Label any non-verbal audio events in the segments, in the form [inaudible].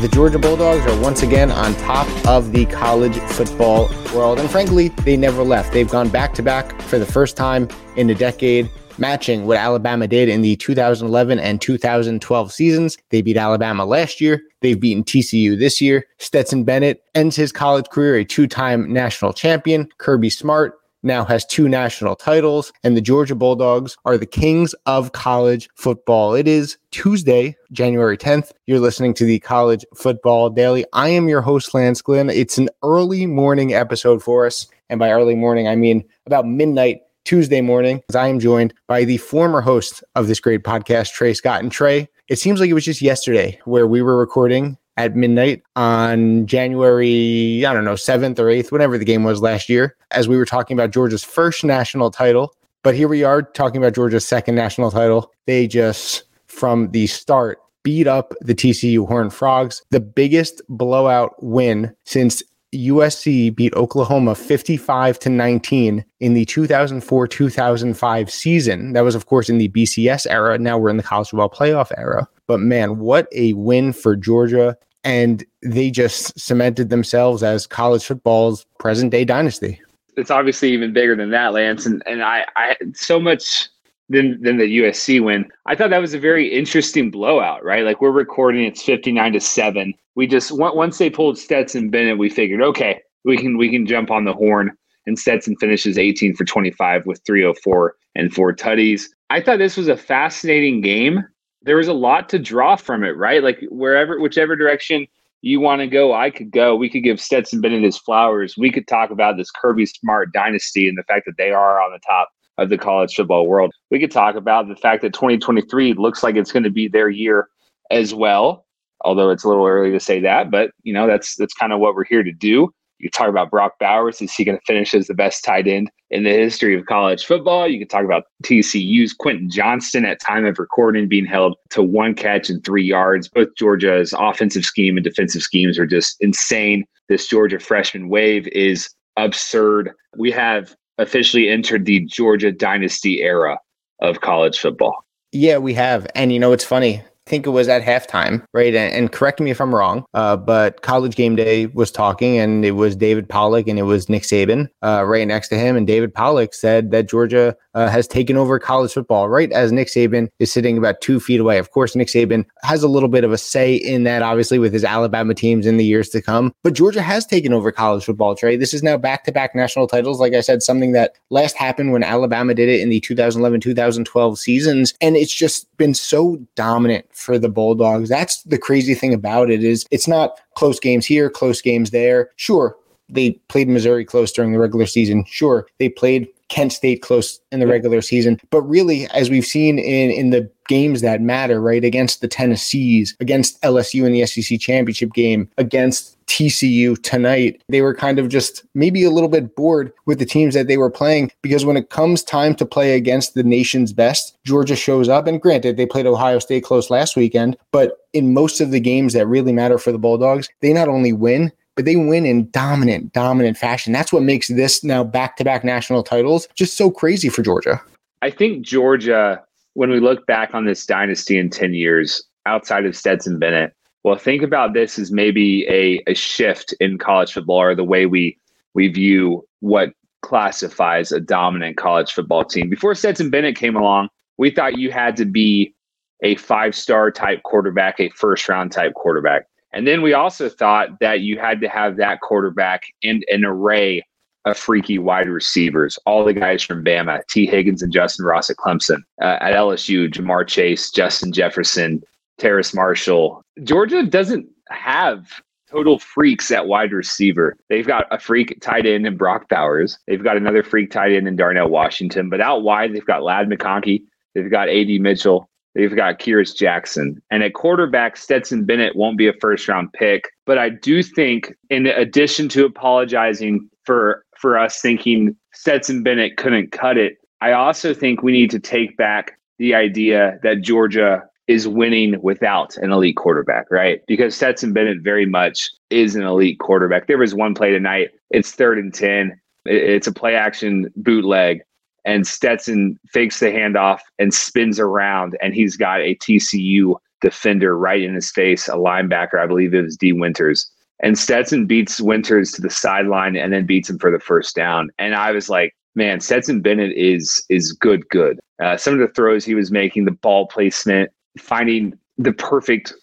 The Georgia Bulldogs are once again on top of the college football world. And frankly, they never left. They've gone back to back for the first time in a decade, matching what Alabama did in the 2011 and 2012 seasons. They beat Alabama last year. They've beaten TCU this year. Stetson Bennett ends his college career a two time national champion. Kirby Smart now has two national titles, and the Georgia Bulldogs are the kings of college football. It is Tuesday, January 10th. You're listening to the College Football Daily. I am your host, Lance Glenn. It's an early morning episode for us. And by early morning, I mean about midnight Tuesday morning, as I am joined by the former host of this great podcast, Trey Scott. And Trey, it seems like it was just yesterday where we were recording at midnight on January, I don't know, 7th or 8th, whatever the game was last year, as we were talking about Georgia's first national title. But here we are talking about Georgia's second national title. They just, from the start, beat up the TCU Horned Frogs, the biggest blowout win since USC beat Oklahoma 55 to 19 in the 2004 2005 season. That was, of course, in the BCS era. Now we're in the college football playoff era. But man, what a win for Georgia. And they just cemented themselves as college football's present day dynasty. It's obviously even bigger than that, Lance. And and I, I so much than than the USC win. I thought that was a very interesting blowout, right? Like we're recording, it's fifty nine to seven. We just once they pulled Stetson Bennett, we figured, okay, we can we can jump on the horn. And Stetson finishes 18 for 25 with 304 and four tutties. I thought this was a fascinating game there was a lot to draw from it, right? Like wherever, whichever direction you want to go, I could go. We could give Stetson Bennett his flowers. We could talk about this Kirby Smart dynasty and the fact that they are on the top of the college football world. We could talk about the fact that 2023 looks like it's going to be their year as well. Although it's a little early to say that, but you know that's that's kind of what we're here to do. You talk about Brock Bowers. Is he going to finish as the best tight end in the history of college football? You can talk about TCU's Quentin Johnston at time of recording being held to one catch and three yards. Both Georgia's offensive scheme and defensive schemes are just insane. This Georgia freshman wave is absurd. We have officially entered the Georgia dynasty era of college football. Yeah, we have. And you know, it's funny think it was at halftime, right? And, and correct me if I'm wrong, uh, but College Game Day was talking, and it was David Pollock and it was Nick Saban uh, right next to him. And David Pollock said that Georgia uh, has taken over college football, right as Nick Saban is sitting about two feet away. Of course, Nick Saban has a little bit of a say in that, obviously, with his Alabama teams in the years to come. But Georgia has taken over college football, Trey. This is now back to back national titles. Like I said, something that last happened when Alabama did it in the 2011 2012 seasons. And it's just been so dominant for the Bulldogs. That's the crazy thing about it is it's not close games here, close games there. Sure, they played Missouri close during the regular season. Sure, they played Kent State close in the regular season. But really, as we've seen in, in the games that matter, right, against the Tennessees, against LSU in the SEC championship game, against TCU tonight, they were kind of just maybe a little bit bored with the teams that they were playing because when it comes time to play against the nation's best, Georgia shows up. And granted, they played Ohio State close last weekend, but in most of the games that really matter for the Bulldogs, they not only win, but they win in dominant, dominant fashion. That's what makes this now back to back national titles just so crazy for Georgia. I think Georgia, when we look back on this dynasty in 10 years, outside of Stetson Bennett, well, think about this as maybe a, a shift in college football or the way we we view what classifies a dominant college football team. Before Stetson Bennett came along, we thought you had to be a five star type quarterback, a first round type quarterback. And then we also thought that you had to have that quarterback and an array of freaky wide receivers. All the guys from Bama, Tee Higgins and Justin Ross at Clemson. Uh, at LSU, Ja'Marr Chase, Justin Jefferson, Terrace Marshall. Georgia doesn't have total freaks at wide receiver. They've got a freak tight end in Brock Bowers. They've got another freak tight end in Darnell Washington. But out wide, they've got Ladd McConkey. They've got AD Mitchell. They've got Kearis Jackson. And at quarterback, Stetson Bennett won't be a first round pick. But I do think, in addition to apologizing for for us thinking Stetson Bennett couldn't cut it, I also think we need to take back the idea that Georgia is winning without an elite quarterback, right? Because Stetson Bennett very much is an elite quarterback. There was one play tonight, it's third and 10. It's a play action bootleg, and Stetson fakes the handoff and spins around, and he's got a TCU defender right in his face, a linebacker, I believe it was Dee Winters. And Stetson beats Winters to the sideline and then beats him for the first down. And I was like, man, Stetson Bennett is is good, good. Uh, some of the throws he was making, the ball placement, finding the perfect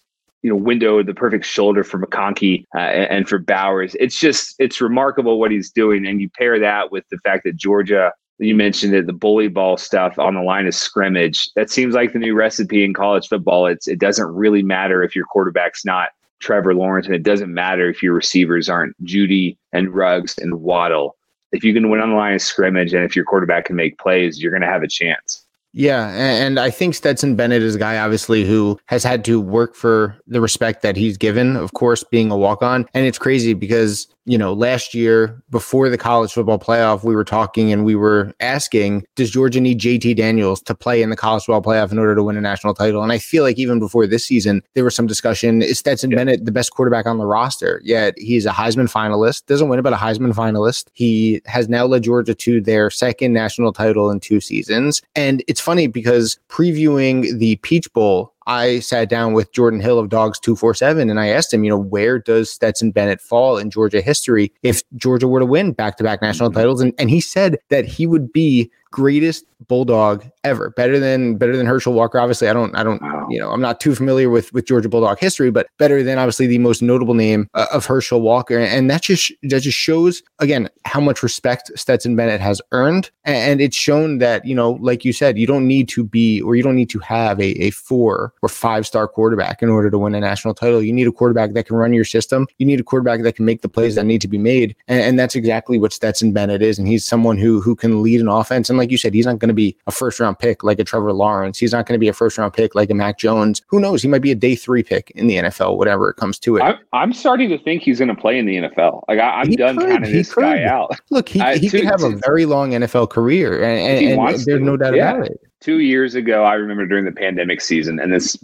you know window, the perfect shoulder for McConkey uh, and for Bowers. It's just it's remarkable what he's doing, and you pair that with the fact that Georgia. You mentioned it, the bully ball stuff on the line of scrimmage. That seems like the new recipe in college football. It's it doesn't really matter if your quarterback's not Trevor Lawrence, and it doesn't matter if your receivers aren't Jeudy and Ruggs and Waddle. If you can win on the line of scrimmage, and if your quarterback can make plays, you're going to have a chance. Yeah, and I think Stetson Bennett is a guy obviously who has had to work for the respect that he's given, of course, being a walk on. And it's crazy because you know, last year before the college football playoff, we were talking and we were asking, does Georgia need JT Daniels to play in the college football playoff in order to win a national title? And I feel like even before this season, there was some discussion. Is Stetson yeah. Bennett the best quarterback on the roster? Yet he's a Heisman finalist, doesn't win it, but a Heisman finalist. He has now led Georgia to their second national title in two seasons. And it's funny because previewing the Peach Bowl I sat down with Jordan Hill of Dogs 247 and I asked him, you know, where does Stetson Bennett fall in Georgia history if Georgia were to win back to back national mm-hmm. titles? And, and he said that he would be greatest bulldog ever. Better than better than herschel walker obviously. I don't i don't wow. you know i'm not too familiar with with georgia bulldog history but better than obviously the most notable name uh, of herschel walker. And that just that just shows again how much respect stetson bennett has earned. And it's shown that you know like you said you don't need to be or you don't need to have a, a four or five star quarterback in order to win a national title. You need a quarterback that can run your system. You need a quarterback that can make the plays that need to be made. And, and that's exactly what stetson bennett is. And he's someone who who can lead an offense. And like you said he's not going to be a first round pick like a Trevor Lawrence. He's not going to be a first round pick like a Mac Jones. Who knows? He might be a day three pick in the NFL, whatever it comes to it. I'm, I'm starting to think he's going to play in the NFL. Like I, am done could, counting this could. guy out. Look, he, he could have a very long NFL career, and, and, and there's no doubt yeah. about it. Two years ago, I remember during the pandemic season, and this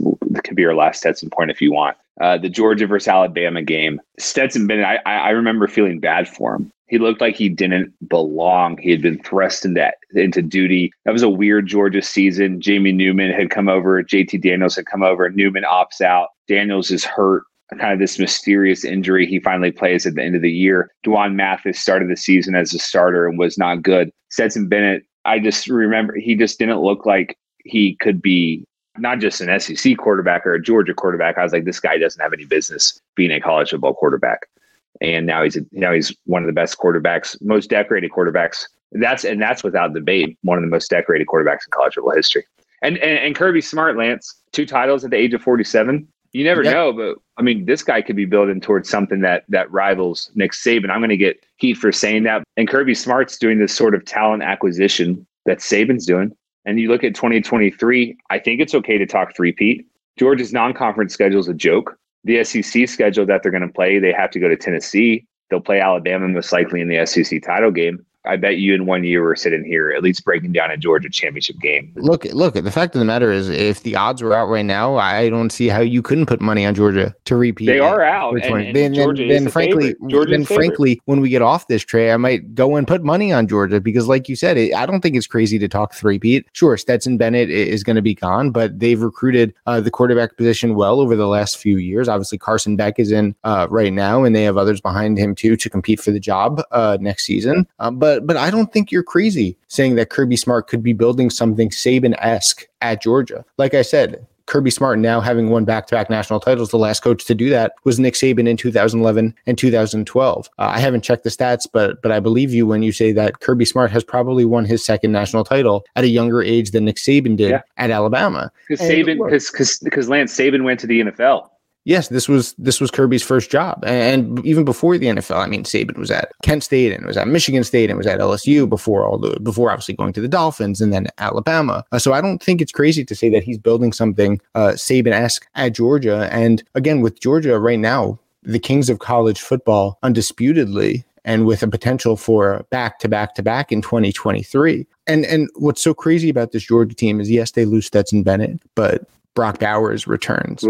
could be our last Stetson point if you want. Uh, the Georgia versus Alabama game. Stetson Bennett, I, I remember feeling bad for him he looked like he didn't belong. He had been thrust into, into duty. That was a weird Georgia season. Jamie Newman had come over. JT Daniels had come over. Newman opts out. Daniels is hurt. Kind of this mysterious injury. He finally plays at the end of the year. D'Wan Mathis started the season as a starter and was not good. Stetson Bennett, I just remember he just didn't look like he could be not just an SEC quarterback or a Georgia quarterback. I was like, this guy doesn't have any business being a college football quarterback and now he's a, now he's one of the best quarterbacks, most decorated quarterbacks. That's and that's without debate one of the most decorated quarterbacks in college football history. And and, and Kirby Smart, Lance, two titles at the age of forty seven. You never yep. know, but I mean, this guy could be building towards something that that rivals Nick Saban. I'm going to get heat for saying that. And Kirby Smart's doing this sort of talent acquisition that Saban's doing. And you look at 2023, I think it's okay to talk three peat. Georgia's non-conference schedule is a joke the SEC schedule that they're going to play, they have to go to Tennessee. They'll play Alabama most likely in the SEC title game. I bet you in one year we're sitting here at least breaking down a Georgia championship game. Look, look. The fact of the matter is, if the odds were out right now, I don't see how you couldn't put money on Georgia to repeat. They are out. And, and then, then, then frankly, then frankly, when we get off this tray, I might go and put money on Georgia because, like you said, it, I don't think it's crazy to talk three peat. Sure, Stetson Bennett is going to be gone, but they've recruited uh, the quarterback position well over the last few years. Obviously, Carson Beck is in uh, right now, and they have others behind him too to compete for the job uh, next season. Um, but but but I don't think you're crazy saying that Kirby Smart could be building something Saban esque at Georgia. Like I said, Kirby Smart now having won back to back national titles. The last coach to do that was Nick Saban in 2011 and 2012. Uh, I haven't checked the stats, but but I believe you when you say that Kirby Smart has probably won his second national title at a younger age than Nick Saban did yeah. at Alabama. Because Saban, because because Lance Saban went to the NFL yes, this was this was Kirby's first job, and even before the NFL, I mean, Saban was at Kent State and was at Michigan State and was at LSU before all the before obviously going to the Dolphins and then Alabama. Uh, so I don't think it's crazy to say that he's building something uh, Saban esque at Georgia. And again, with Georgia right now, the kings of college football, undisputedly. And with a potential for back to back to back in 2023. And and what's so crazy about this Georgia team is yes, they lose Stetson Bennett, but Brock Bowers returns.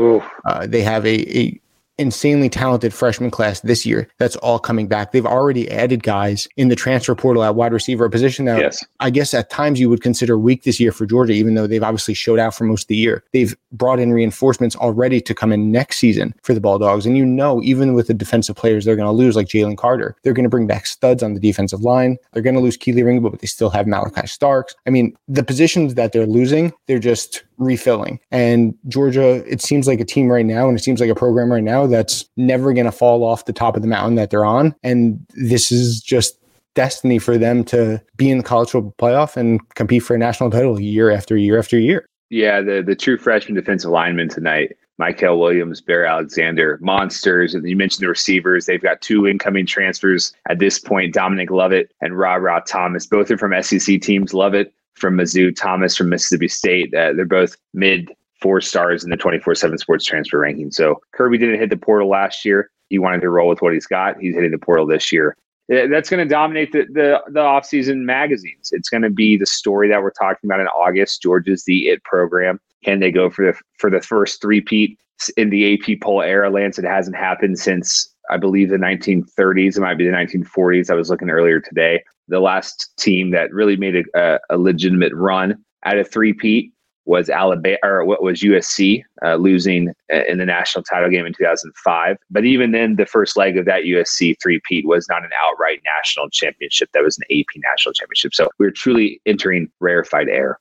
Uh, they have a, a insanely talented freshman class this year that's all coming back. They've already added guys in the transfer portal at wide receiver, a position that yes. I guess at times you would consider weak this year for Georgia, even though they've obviously showed out for most of the year. They've brought in reinforcements already to come in next season for the Bulldogs. And you know, even with the defensive players they're going to lose, like Jalen Carter, they're going to bring back studs on the defensive line. They're going to lose Kelee Ringo, but they still have Malaki Starks. I mean, the positions that they're losing, they're just refilling. And Georgia, it seems like a team right now, and it seems like a program right now that's never going to fall off the top of the mountain that they're on. And this is just destiny for them to be in the college football playoff and compete for a national title year after year after year. Yeah, the the true freshman defensive lineman tonight, Mykel Williams, Bear Alexander, monsters. And you mentioned the receivers. They've got two incoming transfers at this point, Dominic Lovett and RaRa Thomas. Both are from SEC teams. Lovett from Mizzou, Thomas from Mississippi State. Uh, they're both mid four stars in the 24 7 sports transfer ranking. So Kirby didn't hit the portal last year. He wanted to roll with what he's got. He's hitting the portal this year. That's going to dominate the, the, the offseason magazines. It's going to be the story that we're talking about in August. Georgia's the IT program. Can they go for the for the first three-peat in the AP poll era, Lance? It hasn't happened since I believe the 1930s. It might be the 1940s. I was looking earlier today. The last team that really made a, a legitimate run at a three-peat was Alabama or what was USC uh, losing uh, in the national title game in 2005. But even then, the first leg of that USC three-peat was not an outright national championship. That was an AP national championship. So we we're truly entering rarefied air.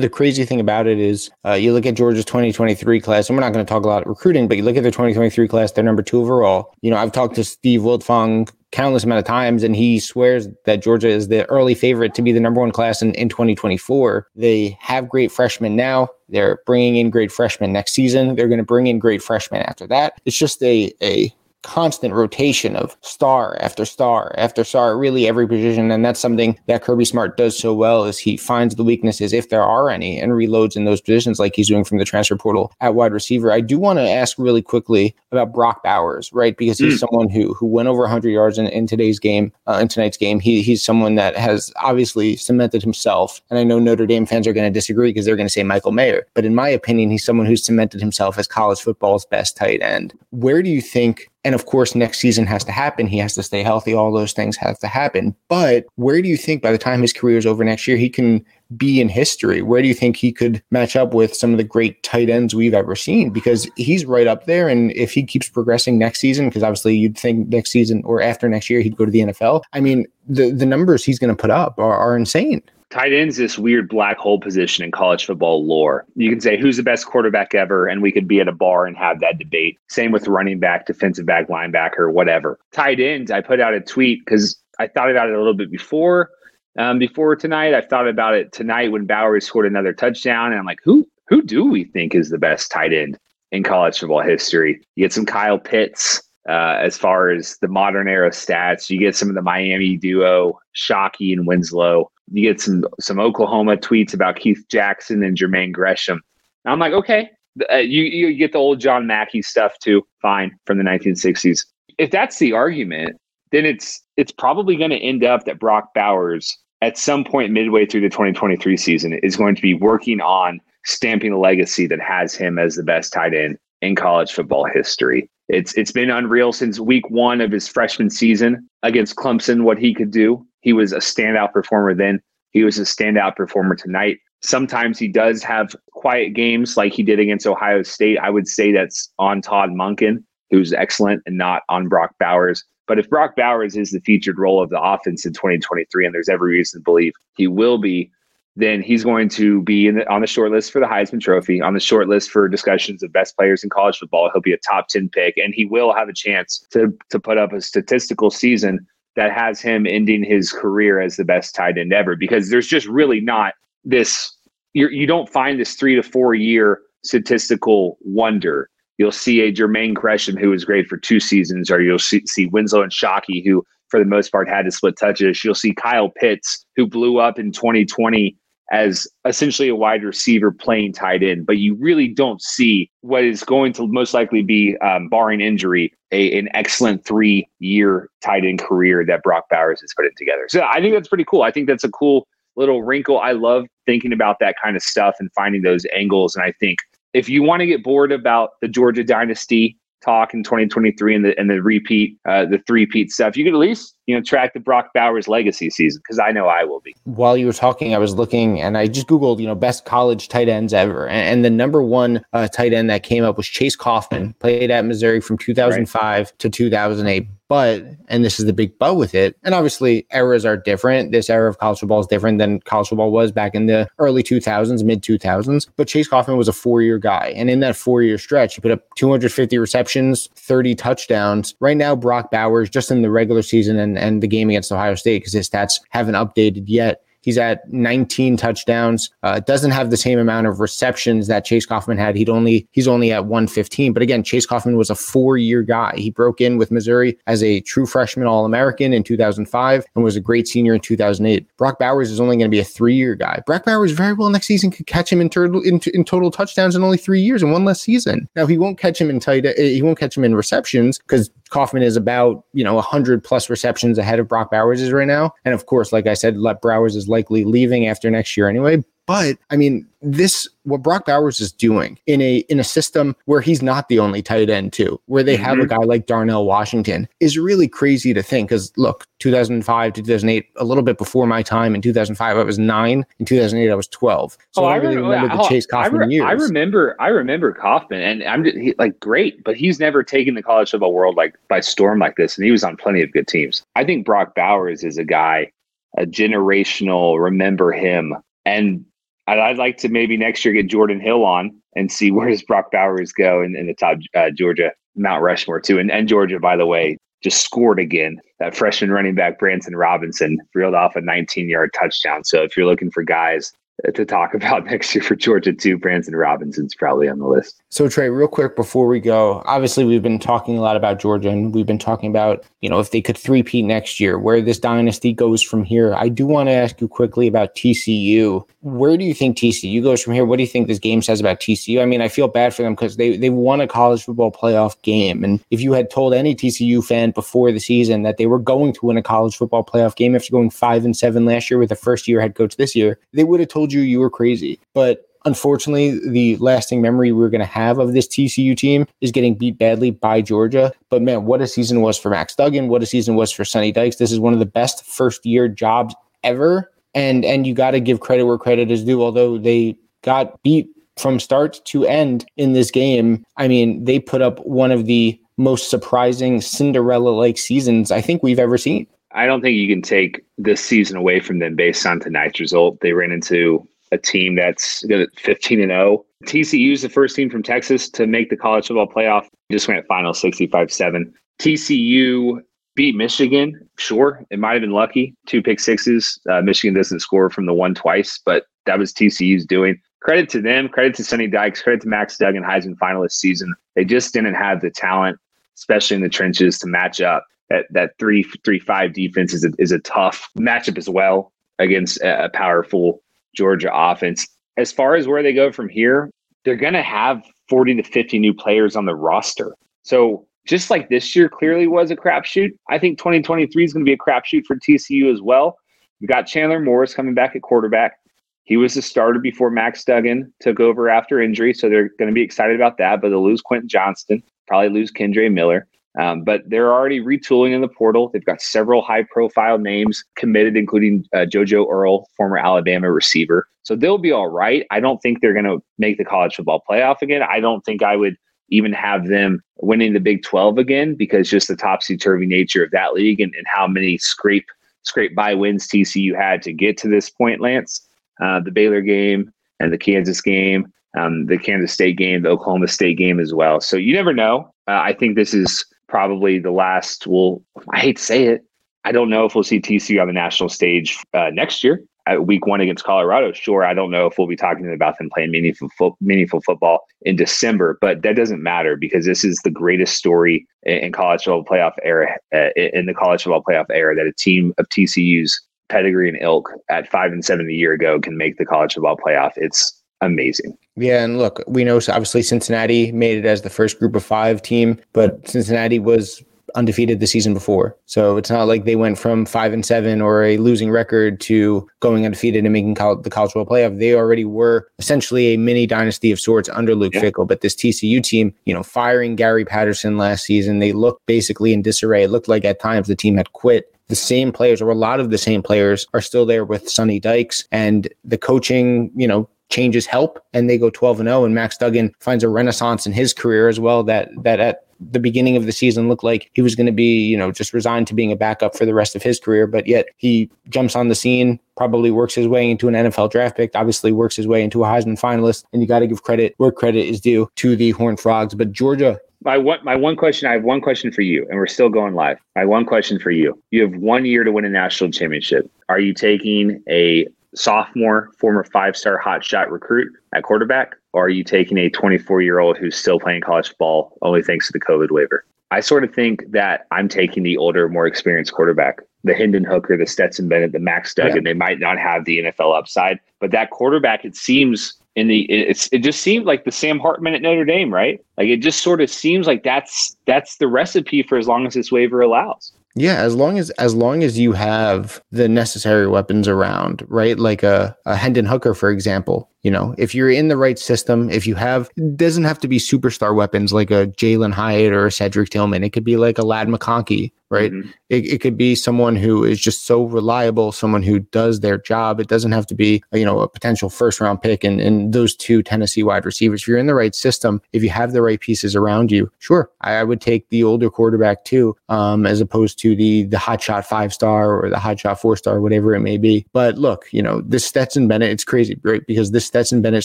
the crazy thing about it is uh, you look at Georgia's 2023 class, and we're not going to talk a lot of recruiting, but you look at their 2023 class, they're number two overall. You know, I've talked to Steve Wiltfong countless amount of times, and he swears that Georgia is the early favorite to be the number one class in, in 2024. They have great freshmen now. They're bringing in great freshmen next season. They're going to bring in great freshmen after that. It's just a, a constant rotation of star after star after star, really every position. And that's something that Kirby Smart does so well is he finds the weaknesses, if there are any, and reloads in those positions like he's doing from the transfer portal at wide receiver. I do want to ask really quickly about Brock Bowers, right? Because he's mm. someone who who went over 100 yards in, in today's game, uh, in tonight's game. He, he's someone that has obviously cemented himself. And I know Notre Dame fans are going to disagree because they're going to say Michael Mayer. But in my opinion, he's someone who's cemented himself as college football's best tight end. Where do you think and of course, next season has to happen. He has to stay healthy. All those things have to happen. But where do you think by the time his career is over next year, he can be in history? Where do you think he could match up with some of the great tight ends we've ever seen? Because he's right up there. And if he keeps progressing next season, because obviously you'd think next season or after next year, he'd go to the NFL. I mean, the, the numbers he's going to put up are, are insane tight end's this weird black hole position in college football lore. You can say who's the best quarterback ever, and we could be at a bar and have that debate. Same with running back, defensive back, linebacker, whatever. Tight ends, I put out a tweet because I thought about it a little bit before. Um, before tonight, I thought about it tonight when Bowery scored another touchdown, and I'm like, who who do we think is the best tight end in college football history? You get some Kyle Pitts. Uh, as far as the modern era stats, you get some of the Miami duo, Shockey and Winslow. You get some some Oklahoma tweets about Keith Jackson and Jermaine Gresham. And I'm like, okay, uh, you you get the old John Mackey stuff too. Fine from the 1960s. If that's the argument, then it's it's probably going to end up that Brock Bowers at some point midway through the 2023 season is going to be working on stamping a legacy that has him as the best tight end in college football history. It's it's been unreal since week one of his freshman season against Clemson. What he could do, he was a standout performer then. He was a standout performer tonight. Sometimes he does have quiet games like he did against Ohio State. I would say that's on Todd Monken, who's excellent, and not on Brock Bowers. But if Brock Bowers is the featured role of the offense in 2023, and there's every reason to believe he will be, then he's going to be the, on the short list for the Heisman Trophy, on the short list for discussions of best players in college football. He'll be a top 10 pick, and he will have a chance to, to put up a statistical season that has him ending his career as the best tight end ever because there's just really not this, you're, you don't find this three to four year statistical wonder You'll see a Jermaine Gresham who was great for two seasons, or you'll see, see Winslow and Shockey who, for the most part, had to split touches. You'll see Kyle Pitts who blew up in 2020 as essentially a wide receiver playing tight end, but you really don't see what is going to most likely be, um, barring injury, a, an excellent three year tight end career that Brock Bowers is putting together. So I think that's pretty cool. I think that's a cool little wrinkle. I love thinking about that kind of stuff and finding those angles. And I think if you want to get bored about the Georgia dynasty talk in 2023 and the and the repeat uh, the three-peat stuff, you could at least you know track the Brock Bowers legacy season because I know I will be. While you were talking, I was looking and I just googled you know best college tight ends ever, and, and the number one uh, tight end that came up was Chase Coffman, played at Missouri from 2005 right. to 2008. But, and this is the big but with it, and obviously eras are different. This era of college football is different than college football was back in the early 2000s, mid 2000s. But Chase Coffman was a four year guy. And in that four year stretch, he put up 250 receptions, 30 touchdowns. Right now, Brock Bowers, just in the regular season and, and the game against Ohio State, because his stats haven't updated yet, He's at 19 touchdowns. Uh, doesn't have the same amount of receptions that Chase Coffman had. He'd only he's only at 115. But again, Chase Coffman was a four-year guy. He broke in with Missouri as a true freshman All-American in 2005 and was a great senior in 2008. Brock Bowers is only going to be a three-year guy. Brock Bowers very well next season could catch him in, total in, in, total touchdowns in only three years and one less season. Now he won't catch him in tight. He won't catch him in receptions because Coffman is about, you know, 100 plus receptions ahead of Brock Bowers is right now. And of course, like I said, let Bowers is likely leaving after next year anyway. But I mean, this what Brock Bowers is doing in a in a system where he's not the only tight end too, where they mm-hmm. have a mm-hmm. guy like Darnell Washington is really crazy to think. Because look, 2005 to 2008, a little bit before my time. In 2005, I was nine. In 2008, I was 12. So oh, I, really remember, remember the Chase Coffman I re- years. I remember, I remember Coffman, and I'm just, he, like great, but he's never taken the college football world like by storm like this, and he was on plenty of good teams. I think Brock Bowers is a guy, a generational remember him and I'd, like to maybe next year get Jordan Hill on and see [laughs] where does Brock Bowers go in, in the top uh, Georgia Mount Rushmore too. And, and Georgia, by the way, just scored again. That freshman running back Branson Robinson reeled off a 19 yard touchdown. So if you're looking for guys to talk [laughs] about next year for Georgia too. Branson Robinson's probably on the list. So Trey, real quick before we go, obviously we've been talking a lot about Georgia and we've been talking about, you know, if they could three-peat next year, where this dynasty goes from here. I do want to ask you quickly about TCU. Where do you think TCU goes from here? What do you think this game says about TCU? I mean, I feel bad for them because they they won a college football playoff game. And if you had told any TCU fan before the season that they were going to win a college football playoff game after going five and seven last year with a first year head coach this year, they would have told you you were crazy. But unfortunately, the lasting memory we're going to have of this TCU team is getting beat badly by Georgia. But man, what a season was for Max Duggan. What a season was for Sonny Dykes. This is one of the best first year jobs ever. And and you got to give credit where credit is due. Although they got beat from start to end in this game, I mean, they put up one of the most surprising Cinderella like seasons I think we've ever seen. I don't think you can take this season away from them based on tonight's result. They ran into a team that's 15 and 0. TCU is the first team from Texas to make the college football playoff. Just went final 65 7. TCU beat Michigan. Sure, it might have been lucky. Two pick sixes. Uh, Michigan doesn't score from the one twice, but that was TCU's doing. credit to them, credit to Sonny Dykes, credit to Max Duggan, Heisman finalist season. They just didn't have the talent, especially in the trenches, to match up. That that three three five defense is a, is a tough matchup as well against a powerful Georgia offense. As far as where they go from here, they're going to have 40 to 50 new players on the roster. So just like this year clearly was a crapshoot, I think 2023 is going to be a crapshoot for TCU as well. We've got Chandler Morris coming back at quarterback. He was the starter before Max Duggan took over after injury, so they're going to be excited about that. But they'll lose Quentin Johnston, probably lose Kendre Miller. Um, but they're already retooling in the portal. They've got several high profile names committed, including uh, JoJo Earle, former Alabama receiver. So they'll be all right. I don't think they're going to make the college football playoff again. I don't think I would even have them winning the Big 12 again because just the topsy turvy nature of that league and, and how many scrape scrape by wins TCU had to get to this point, Lance. Uh, the Baylor game and the Kansas game, um, the Kansas State game, the Oklahoma State game as well. So you never know. Uh, I think this is probably the last. Well, I hate to say it. I don't know if we'll see TCU on the national stage uh, next year at week one against Colorado. Sure, I don't know if we'll be talking about them playing meaningful fo- meaningful football in December, but that doesn't matter because this is the greatest story in, college football playoff era uh, in the college football playoff era that a team of TCU's pedigree and ilk at five and seven a year ago can make the college football playoff. It's amazing. Yeah, and look, we know obviously Cincinnati made it as the first group of five team, but Cincinnati was undefeated the season before. So it's not like they went from five and seven or a losing record to going undefeated and making the college football playoff. They already were essentially a mini dynasty of sorts under Luke yeah. Fickell. But this TCU team, you know, firing Gary Patterson last season, they looked basically in disarray. It looked like at times the team had quit the same players or a lot of the same players are still there with Sonny Dykes and the coaching, you know, changes help and they go 12 and 0 and Max Duggan finds a renaissance in his career as well that that at the beginning of the season looked like he was going to be, you know, just resigned to being a backup for the rest of his career. But yet he jumps on the scene, probably works his way into an NFL draft pick, obviously works his way into a Heisman finalist. And you got to give credit where credit is due to the Horned Frogs. But Georgia. My one, my one question, I have one question for you, and we're still going live. My one question for you. You have one year to win a national championship. Are you taking a sophomore, former five star hotshot recruit at quarterback? Or are you taking a 24 year old who's still playing college football only thanks to the COVID waiver? I sort of think that I'm taking the older, more experienced quarterback, the Hendon Hooker, the Stetson Bennett, the Max Duggan. Yeah. They might not have the NFL upside, but that quarterback, it seems in the it's it just seemed like the Sam Hartman at Notre Dame, right? Like it just sort of seems like that's that's the recipe for as long as this waiver allows. Yeah, as long as as long as you have the necessary weapons around, right? Like a, a Hendon Hooker, for example. You know, if you're in the right system, if you have doesn't have to be superstar weapons like a Jalin Hyatt or a Cedric Tillman. It could be like a Ladd McConkey right? Mm-hmm. It, it could be someone who is just so reliable, someone who does their job. It doesn't have to be, you know, a potential first round pick and, and those two Tennessee wide receivers. If you're in the right system, if you have the right pieces around you, sure, I, I would take the older quarterback too, um, as opposed to the the hotshot five star or the hotshot four star, whatever it may be. But look, you know, this Stetson Bennett, it's crazy, right? Because this Stetson Bennett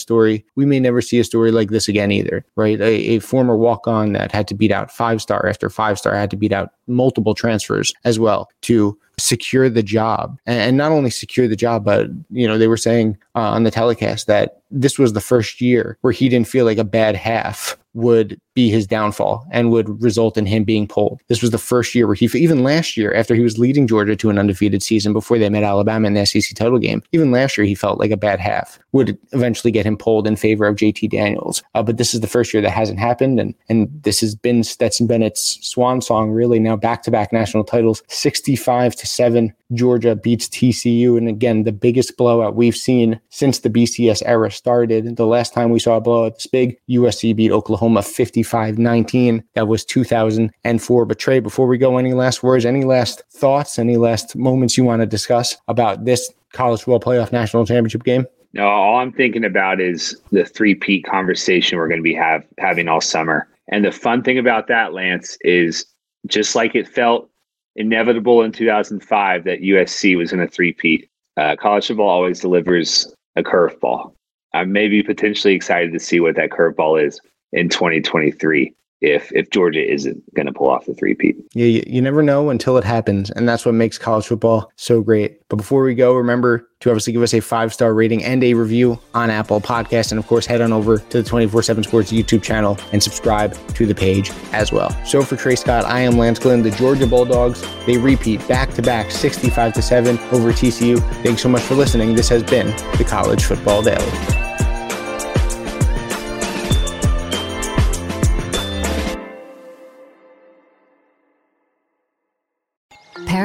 story, we may never see a story like this again either, right? A, a former walk on that had to beat out five star after five star, had to beat out multiple transfers as well to secure the job and not only secure the job but you know they were saying uh, on the telecast that this was the first year where he didn't feel like a bad half would be his downfall and would result in him being pulled. This was the first year where he, even last year, after he was leading Georgia to an undefeated season before they met Alabama in the SEC title game, even last year he felt like a bad half would eventually get him pulled in favor of JT Daniels. Uh, but this is the first year that hasn't happened, and and this has been Stetson Bennett's swan song, really. Now back to back national titles, sixty-five to seven. Georgia beats TCU, and again the biggest blowout we've seen since the BCS era started. The last time we saw a blowout this big, USC beat Oklahoma 55 19. That was 2004. But Trey, before we go, any last words, any last thoughts, any last moments you want to discuss about this college football playoff national championship game? No, all I'm thinking about is the three peat conversation we're going to be have, having all summer. And the fun thing about that, Lance, is just like it felt inevitable in 2005 that USC was in a three-peat. Uh, college football always delivers a curveball. I may be potentially excited to see what that curveball is in 2023. If if Georgia isn't going to pull off the three-peat. Yeah, you, you never know until it happens, and that's what makes college football so great. But before we go, remember to obviously give us a five star rating and a review on Apple Podcast, and of course, head on over to the 24 7 Sports YouTube channel and subscribe to the page as well. So for Trey Scott, I am Lance Glenn. The Georgia Bulldogs they repeat back to back, 65 to seven over TCU. Thanks so much for listening. This has been the College Football Daily.